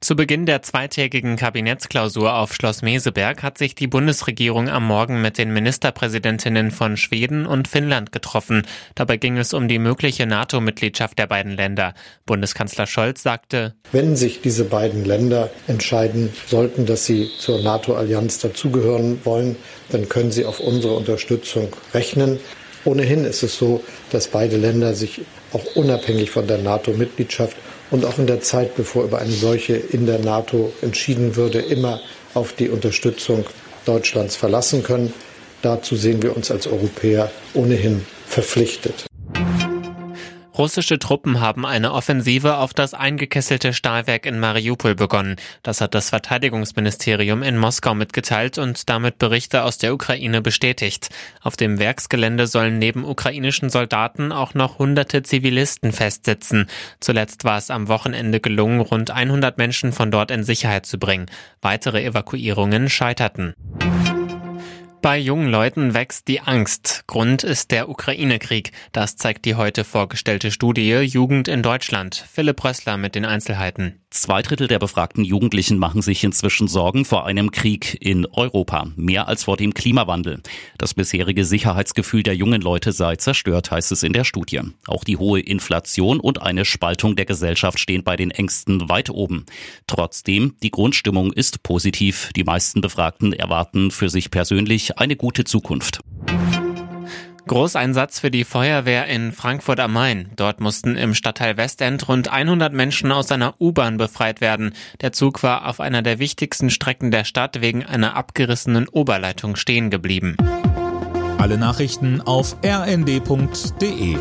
Zu Beginn der zweitägigen Kabinettsklausur auf Schloss Meseberg hat sich die Bundesregierung am Morgen mit den Ministerpräsidentinnen von Schweden und Finnland getroffen. Dabei ging es um die mögliche NATO-Mitgliedschaft der beiden Länder. Bundeskanzler Scholz sagte, Wenn sich diese beiden Länder entscheiden sollten, dass sie zur NATO-Allianz dazugehören wollen, dann können sie auf unsere Unterstützung rechnen. Ohnehin ist es so, dass beide Länder sich auch unabhängig von der NATO-Mitgliedschaft und auch in der Zeit, bevor über eine solche in der NATO entschieden würde, immer auf die Unterstützung Deutschlands verlassen können. Dazu sehen wir uns als Europäer ohnehin verpflichtet. Russische Truppen haben eine Offensive auf das eingekesselte Stahlwerk in Mariupol begonnen. Das hat das Verteidigungsministerium in Moskau mitgeteilt und damit Berichte aus der Ukraine bestätigt. Auf dem Werksgelände sollen neben ukrainischen Soldaten auch noch hunderte Zivilisten festsitzen. Zuletzt war es am Wochenende gelungen, rund 100 Menschen von dort in Sicherheit zu bringen. Weitere Evakuierungen scheiterten. Bei jungen Leuten wächst die Angst. Grund ist der Ukraine-Krieg. Das zeigt die heute vorgestellte Studie Jugend in Deutschland. Philipp Rössler mit den Einzelheiten. Zwei Drittel der befragten Jugendlichen machen sich inzwischen Sorgen vor einem Krieg in Europa. Mehr als vor dem Klimawandel. Das bisherige Sicherheitsgefühl der jungen Leute sei zerstört, heißt es in der Studie. Auch die hohe Inflation und eine Spaltung der Gesellschaft stehen bei den Ängsten weit oben. Trotzdem, die Grundstimmung ist positiv. Die meisten Befragten erwarten für sich persönlich eine gute Zukunft. Großeinsatz für die Feuerwehr in Frankfurt am Main. Dort mussten im Stadtteil Westend rund 100 Menschen aus einer U-Bahn befreit werden. Der Zug war auf einer der wichtigsten Strecken der Stadt wegen einer abgerissenen Oberleitung stehen geblieben. Alle Nachrichten auf rnd.de